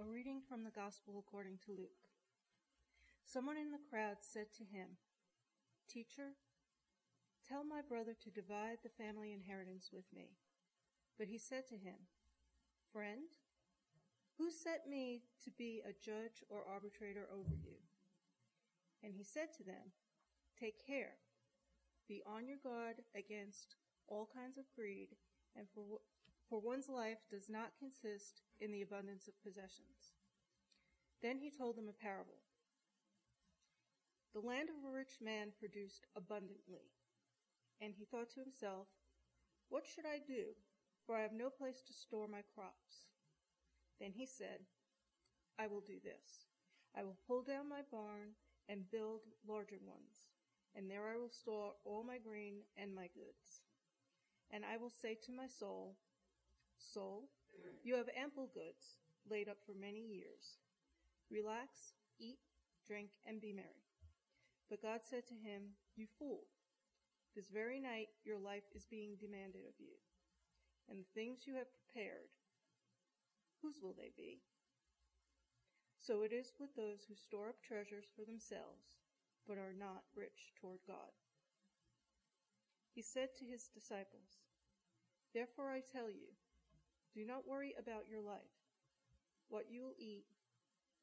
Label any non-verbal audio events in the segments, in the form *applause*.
A reading from the Gospel according to Luke. Someone in the crowd said to him, Teacher, tell my brother to divide the family inheritance with me. But he said to him, Friend, who set me to be a judge or arbitrator over you? And he said to them, Take care, be on your guard against all kinds of greed, and for, for one's life does not consist in the abundance of possessions. Then he told them a parable. The land of a rich man produced abundantly, and he thought to himself, What should I do? For I have no place to store my crops. Then he said, I will do this. I will pull down my barn and build larger ones, and there I will store all my grain and my goods. And I will say to my soul, Soul, you have ample goods laid up for many years. Relax, eat, drink, and be merry. But God said to him, You fool, this very night your life is being demanded of you, and the things you have prepared, whose will they be? So it is with those who store up treasures for themselves, but are not rich toward God. He said to his disciples, Therefore I tell you, do not worry about your life, what you will eat,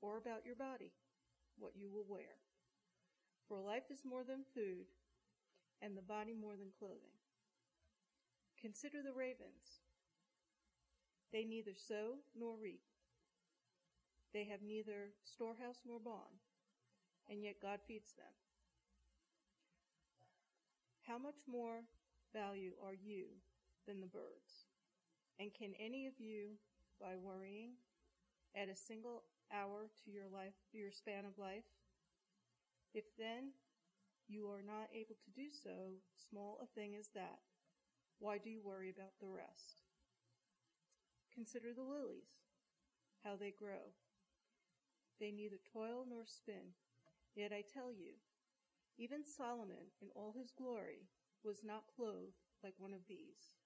or about your body, what you will wear. For life is more than food, and the body more than clothing. Consider the ravens. They neither sow nor reap. They have neither storehouse nor barn, and yet God feeds them. How much more value are you than the birds? And can any of you, by worrying, add a single hour to your life, your span of life? If then you are not able to do so, small a thing as that, why do you worry about the rest? Consider the lilies, how they grow. They neither toil nor spin. Yet I tell you, even Solomon in all his glory was not clothed like one of these.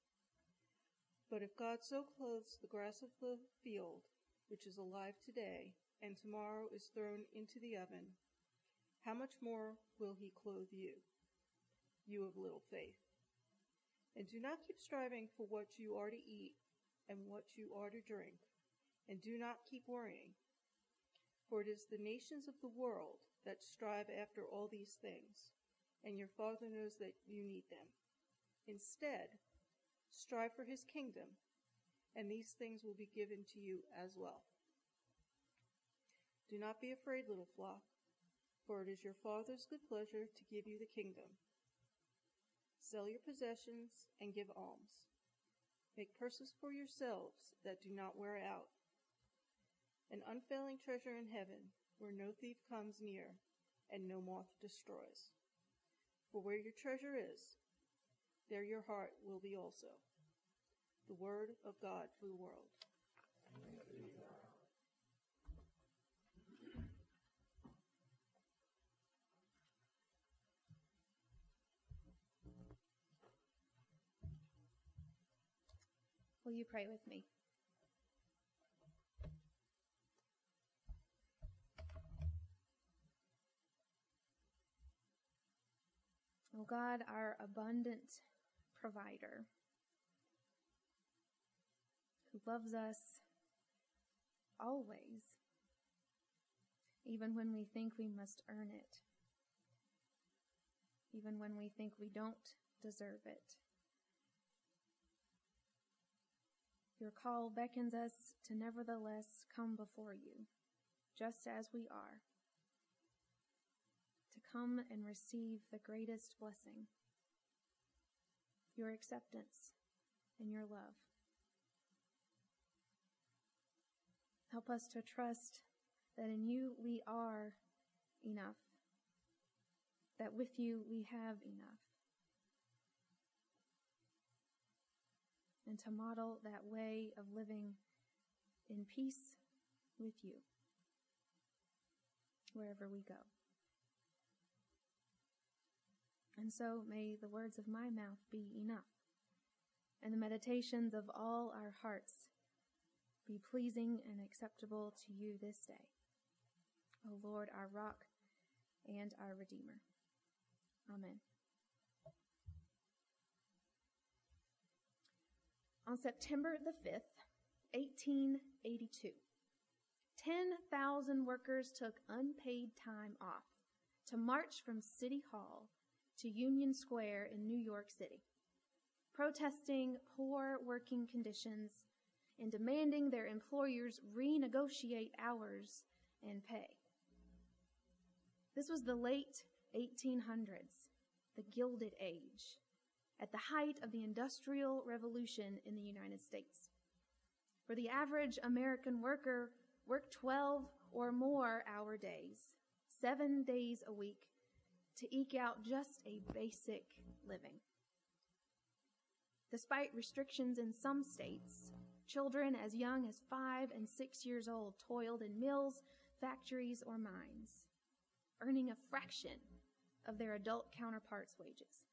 But if God so clothes the grass of the field, which is alive today, and tomorrow is thrown into the oven, how much more will he clothe you, you of little faith? And do not keep striving for what you are to eat and what you are to drink, and do not keep worrying. For it is the nations of the world that strive after all these things, and your Father knows that you need them. Instead, strive for his kingdom, and these things will be given to you as well. Do not be afraid, little flock, for it is your Father's good pleasure to give you the kingdom. Sell your possessions and give alms. Make purses for yourselves that do not wear out, an unfailing treasure in heaven where no thief comes near and no moth destroys. For where your treasure is, there your heart will be also. The word of God for the world. Will you pray with me? Oh God, our abundant provider, who loves us always, even when we think we must earn it, even when we think we don't deserve it. Your call beckons us to nevertheless come before you, just as we are, to come and receive the greatest blessing your acceptance and your love. Help us to trust that in you we are enough, that with you we have enough. and to model that way of living in peace with you wherever we go. And so may the words of my mouth be enough, and the meditations of all our hearts be pleasing and acceptable to you this day. O Lord, our rock and our Redeemer. Amen. On September the 5th, 1882, 10,000 workers took unpaid time off to march from City Hall to Union Square in New York City, protesting poor working conditions and demanding their employers renegotiate hours and pay. This was the late 1800s, the Gilded Age, at the height of the Industrial Revolution in the United States, where the average American worker worked 12 or more hour days, seven days a week, to eke out just a basic living. Despite restrictions in some states, children as young as five and six years old toiled in mills, factories, or mines, earning a fraction of their adult counterparts' wages.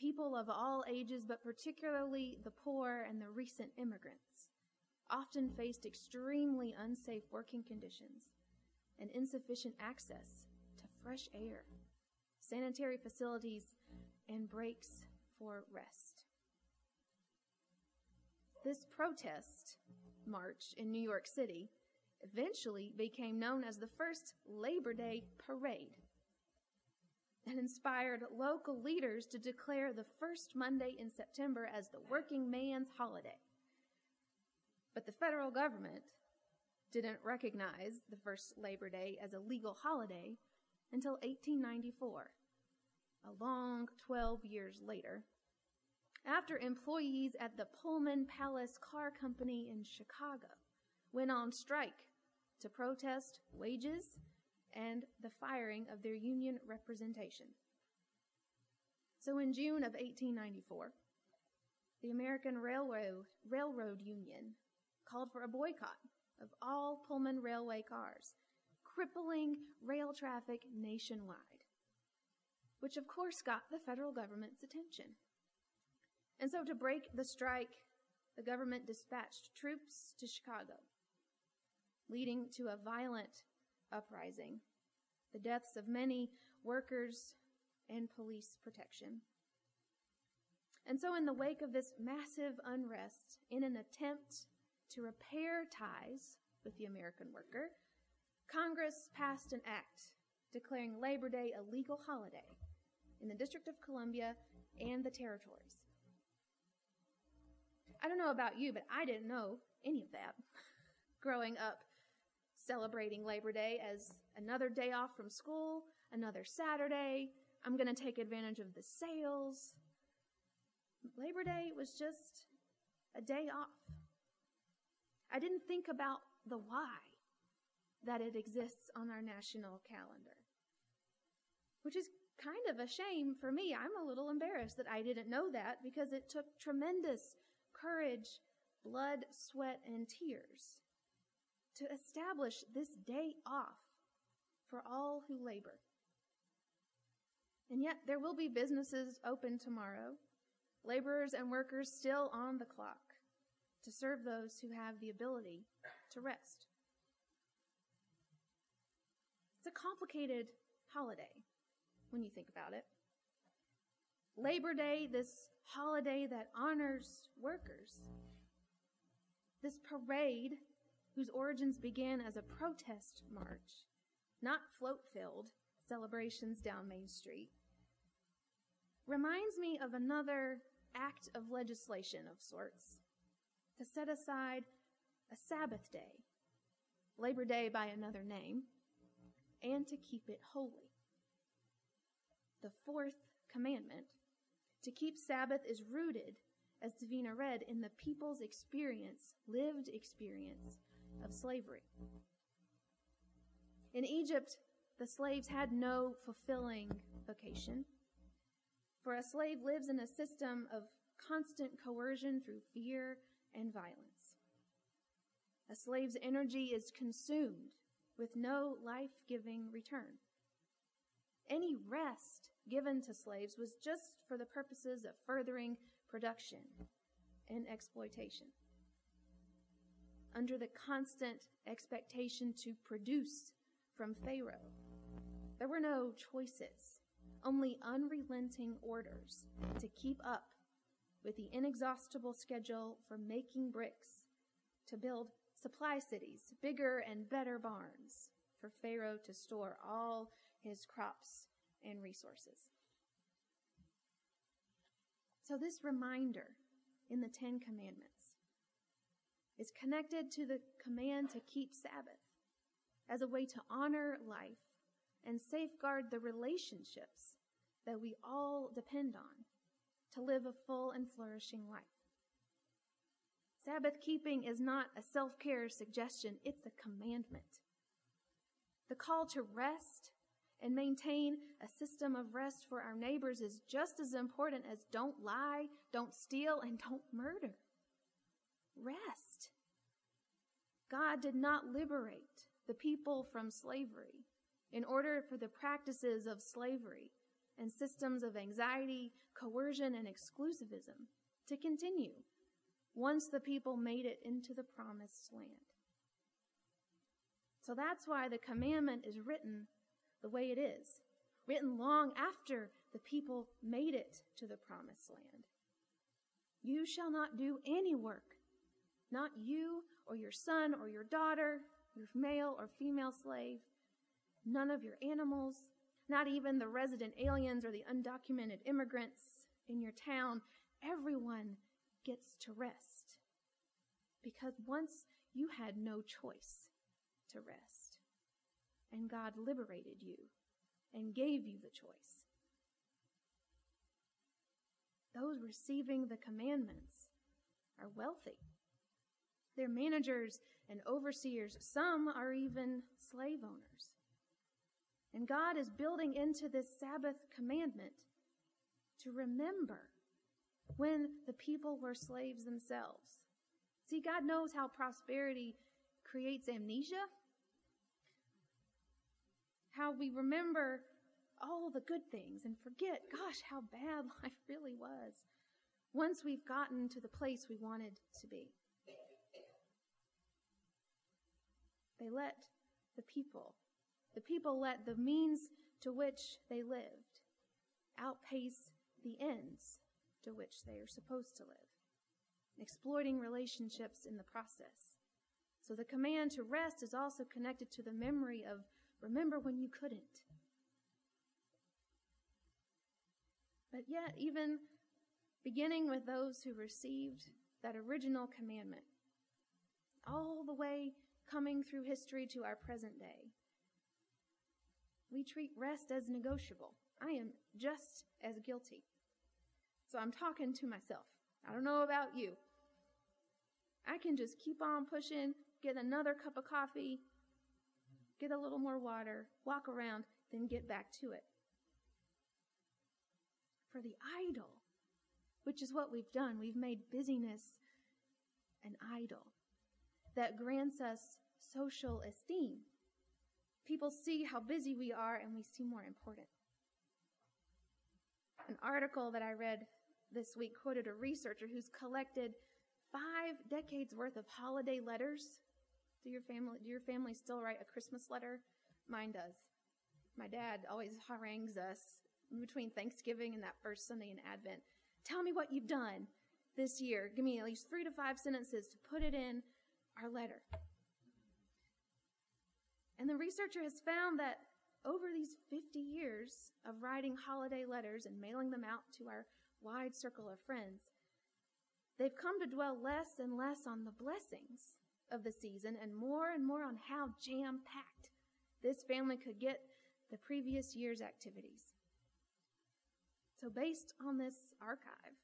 People of all ages, but particularly the poor and the recent immigrants, often faced extremely unsafe working conditions and insufficient access fresh air, sanitary facilities, and breaks for rest. This protest march in New York City eventually became known as the first Labor Day Parade and inspired local leaders to declare the first Monday in September as the working man's holiday. But the federal government didn't recognize the first Labor Day as a legal holiday until 1894, a long 12 years later, after employees at the Pullman Palace Car Company in Chicago went on strike to protest wages and the firing of their union representation. So in June of 1894, the American Railroad, Railroad Union called for a boycott of all Pullman Railway cars, crippling rail traffic nationwide, which of course got the federal government's attention. And so to break the strike, the government dispatched troops to Chicago, leading to a violent uprising, the deaths of many workers, and police protection. And so, in the wake of this massive unrest, in an attempt to repair ties with the American worker, Congress passed an act declaring Labor Day a legal holiday in the District of Columbia and the territories. I don't know about you, but I didn't know any of that *laughs* growing up celebrating Labor Day as another day off from school, another Saturday. I'm going to take advantage of the sales. Labor Day was just a day off. I didn't think about the why that it exists on our national calendar, which is kind of a shame for me. I'm a little embarrassed that I didn't know that because it took tremendous courage, blood, sweat, and tears to establish this day off for all who labor. And yet, there will be businesses open tomorrow, laborers and workers still on the clock to serve those who have the ability to rest. It's a complicated holiday when you think about it. Labor Day, this holiday that honors workers. This parade whose origins began as a protest march, not float filled celebrations down Main Street, reminds me of another act of legislation of sorts to set aside a Sabbath day, Labor Day by another name, and to keep it holy. The fourth commandment, to keep Sabbath, is rooted, as Davina read, in the people's experience, lived experience of slavery. In Egypt, the slaves had no fulfilling vocation. For a slave lives in a system of constant coercion through fear and violence. A slave's energy is consumed with no life giving return. Any rest given to slaves was just for the purposes of furthering production and exploitation. under the constant expectation to produce from Pharaoh. There were no choices, only unrelenting orders to keep up with the inexhaustible schedule for making bricks, to build supply cities, bigger and better barns for Pharaoh to store all his crops and resources. So, this reminder in the Ten Commandments is connected to the command to keep Sabbath as a way to honor life and safeguard the relationships that we all depend on to live a full and flourishing life. Sabbath keeping is not a self care suggestion, it's a commandment. The call to rest and maintain a system of rest for our neighbors is just as important as don't lie, don't steal, and don't murder. Rest. God did not liberate the people from slavery in order for the practices of slavery and systems of anxiety, coercion, and exclusivism to continue once the people made it into the promised land. So that's why the commandment is written the way it is, written long after the people made it to the promised land. You shall not do any work, not you or your son or your daughter, your male or female slave, none of your animals, not even the resident aliens or the undocumented immigrants in your town. Everyone gets to rest. Because once you had no choice to rest, and God liberated you and gave you the choice. Those receiving the commandments are wealthy. They're managers and overseers. Some are even slave owners. And God is building into this Sabbath commandment to remember when the people were slaves themselves. See, God knows how prosperity creates amnesia, how we remember all the good things and forget, gosh, how bad *laughs* life really was once we've gotten to the place we wanted to be. They let the people, the people let the means to which they lived outpace the ends to which they are supposed to live, exploiting relationships in the process. So the command to rest is also connected to the memory of remember when you couldn't. But yet, even beginning with those who received that original commandment, all the way coming through history to our present day. We treat rest as negotiable. I am just as guilty. So I'm talking to myself. I don't know about you. I can just keep on pushing, get another cup of coffee, get a little more water, walk around, then get back to it. For the idol, which is what we've done, we've made busyness an idol that grants us social esteem. People see how busy we are and we seem more important. An article that I read this week quoted a researcher who's collected five decades worth of holiday letters. Do your family do your family still write a Christmas letter? Mine does. My dad always harangues us between Thanksgiving and that first Sunday in Advent. Tell me what you've done this year. Give me at least three to five sentences to put it in our letter. And the researcher has found that over these 50 years of writing holiday letters and mailing them out to our wide circle of friends, they've come to dwell less and less on the blessings of the season and more and more on how jam packed this family could get the previous year's activities. So, based on this archive,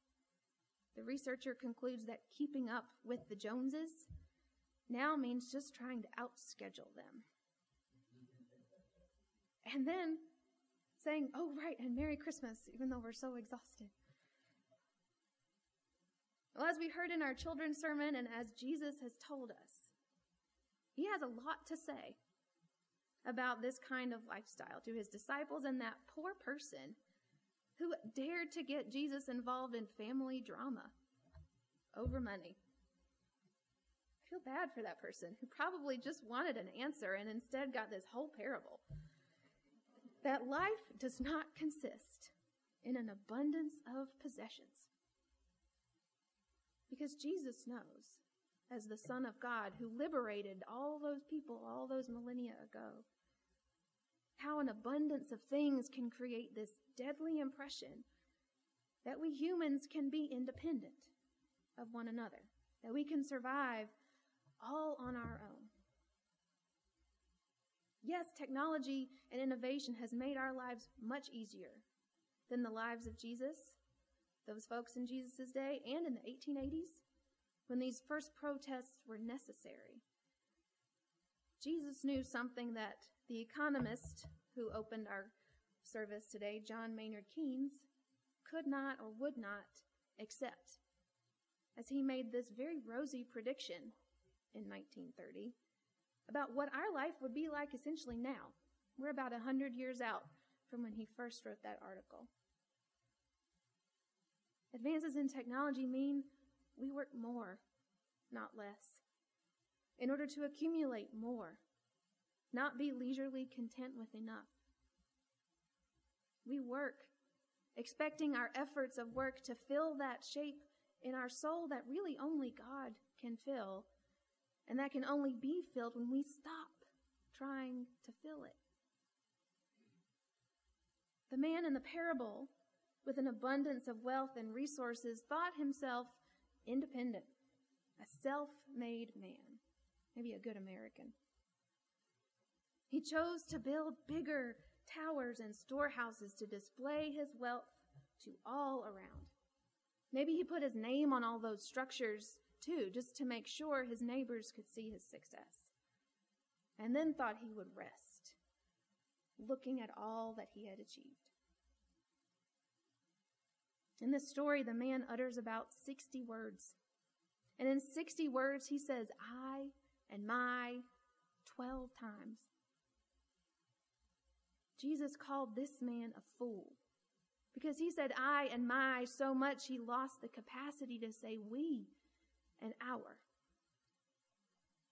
the researcher concludes that keeping up with the Joneses now means just trying to outschedule them. And then saying, oh, right, and Merry Christmas, even though we're so exhausted. Well, as we heard in our children's sermon, and as Jesus has told us, he has a lot to say about this kind of lifestyle to his disciples and that poor person who dared to get Jesus involved in family drama over money. I feel bad for that person who probably just wanted an answer and instead got this whole parable. That life does not consist in an abundance of possessions. Because Jesus knows, as the Son of God who liberated all those people all those millennia ago, how an abundance of things can create this deadly impression that we humans can be independent of one another, that we can survive all on our own. Yes, technology and innovation has made our lives much easier than the lives of Jesus, those folks in Jesus' day, and in the 1880s when these first protests were necessary. Jesus knew something that the economist who opened our service today, John Maynard Keynes, could not or would not accept as he made this very rosy prediction in 1930 about what our life would be like essentially now. We're about a 100 years out from when he first wrote that article. Advances in technology mean we work more, not less, in order to accumulate more, not be leisurely content with enough. We work, expecting our efforts of work to fill that shape in our soul that really only God can fill, and that can only be filled when we stop trying to fill it. The man in the parable, with an abundance of wealth and resources, thought himself independent, a self made man, maybe a good American. He chose to build bigger towers and storehouses to display his wealth to all around. Maybe he put his name on all those structures too, just to make sure his neighbors could see his success. And then thought he would rest, looking at all that he had achieved. In this story, the man utters about 60 words. And in 60 words, he says, I and my 12 times. Jesus called this man a fool because he said I and my so much he lost the capacity to say we and our.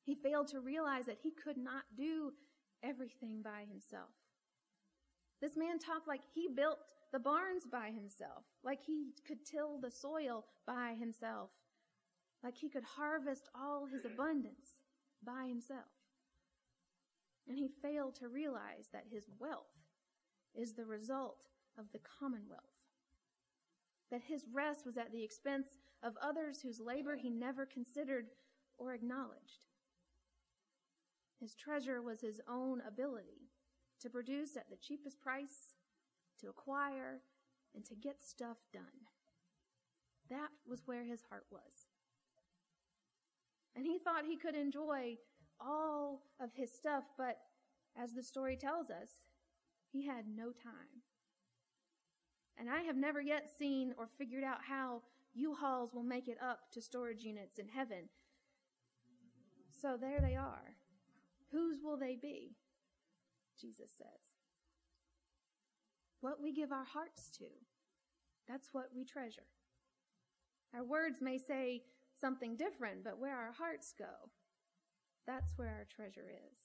He failed to realize that he could not do everything by himself. This man talked like he built the barns by himself, like he could till the soil by himself, like he could harvest all his mm-hmm. abundance by himself. And he failed to realize that his wealth is the result of the commonwealth. That his rest was at the expense of others whose labor he never considered or acknowledged. His treasure was his own ability to produce at the cheapest price, to acquire, and to get stuff done. That was where his heart was. And he thought he could enjoy all of his stuff, but as the story tells us, he had no time. And I have never yet seen or figured out how U-Hauls will make it up to storage units in heaven. So there they are. Whose will they be? Jesus says. What we give our hearts to, that's what we treasure. Our words may say something different, but where our hearts go, that's where our treasure is.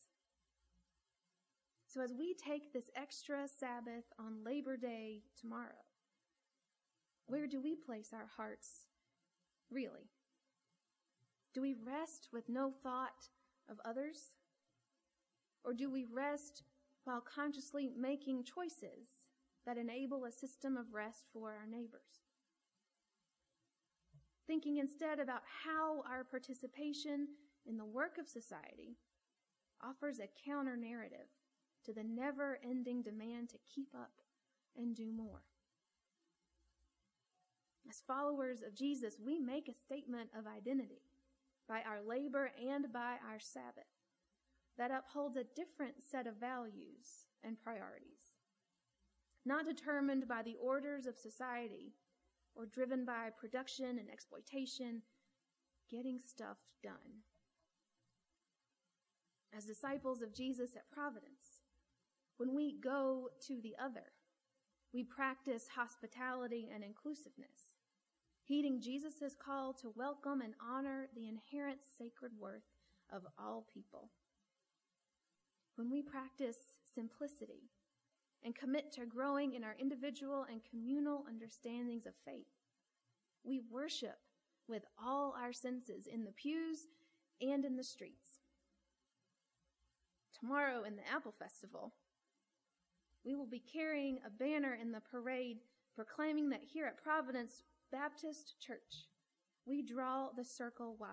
So as we take this extra Sabbath on Labor Day tomorrow, where do we place our hearts really? Do we rest with no thought of others? Or do we rest while consciously making choices that enable a system of rest for our neighbors? Thinking instead about how our participation in the work of society offers a counter narrative to the never ending demand to keep up and do more. As followers of Jesus, we make a statement of identity by our labor and by our Sabbath that upholds a different set of values and priorities, not determined by the orders of society or driven by production and exploitation, getting stuff done. As disciples of Jesus at Providence, when we go to the other, we practice hospitality and inclusiveness. heeding Jesus' call to welcome and honor the inherent sacred worth of all people. When we practice simplicity and commit to growing in our individual and communal understandings of faith, we worship with all our senses in the pews and in the streets. Tomorrow in the Apple Festival, we will be carrying a banner in the parade proclaiming that here at Providence Baptist Church, we draw the circle wide.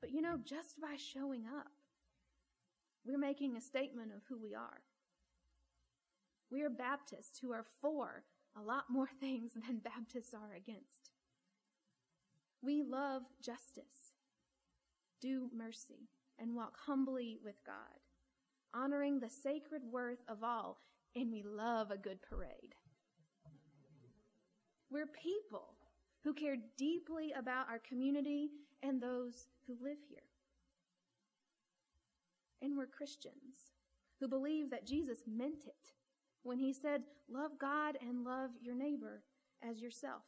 But you know, just by showing up, we're making a statement of who we are. We are Baptists who are for a lot more *laughs* things than Baptists are against. We love justice, do mercy, and walk humbly with God, honoring the sacred worth of all, and we love a good parade. We're people who care deeply about our community and those who live here. And we're Christians who believe that Jesus meant it when he said, Love God and love your neighbor as yourself.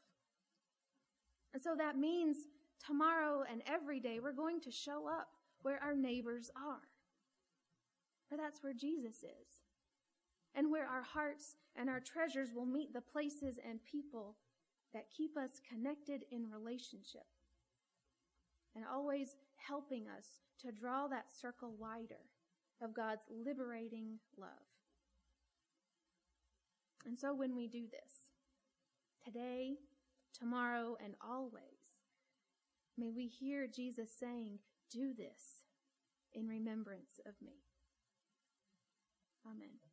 And so that means tomorrow and every day we're going to show up where our neighbors are. For that's where Jesus is. And where our hearts and our treasures will meet the places and people that keep us connected in relationship. And always helping us to draw that circle wider of God's liberating love. And so when we do this, today, tomorrow, and always, may we hear Jesus saying, Do this in remembrance of me. Amen.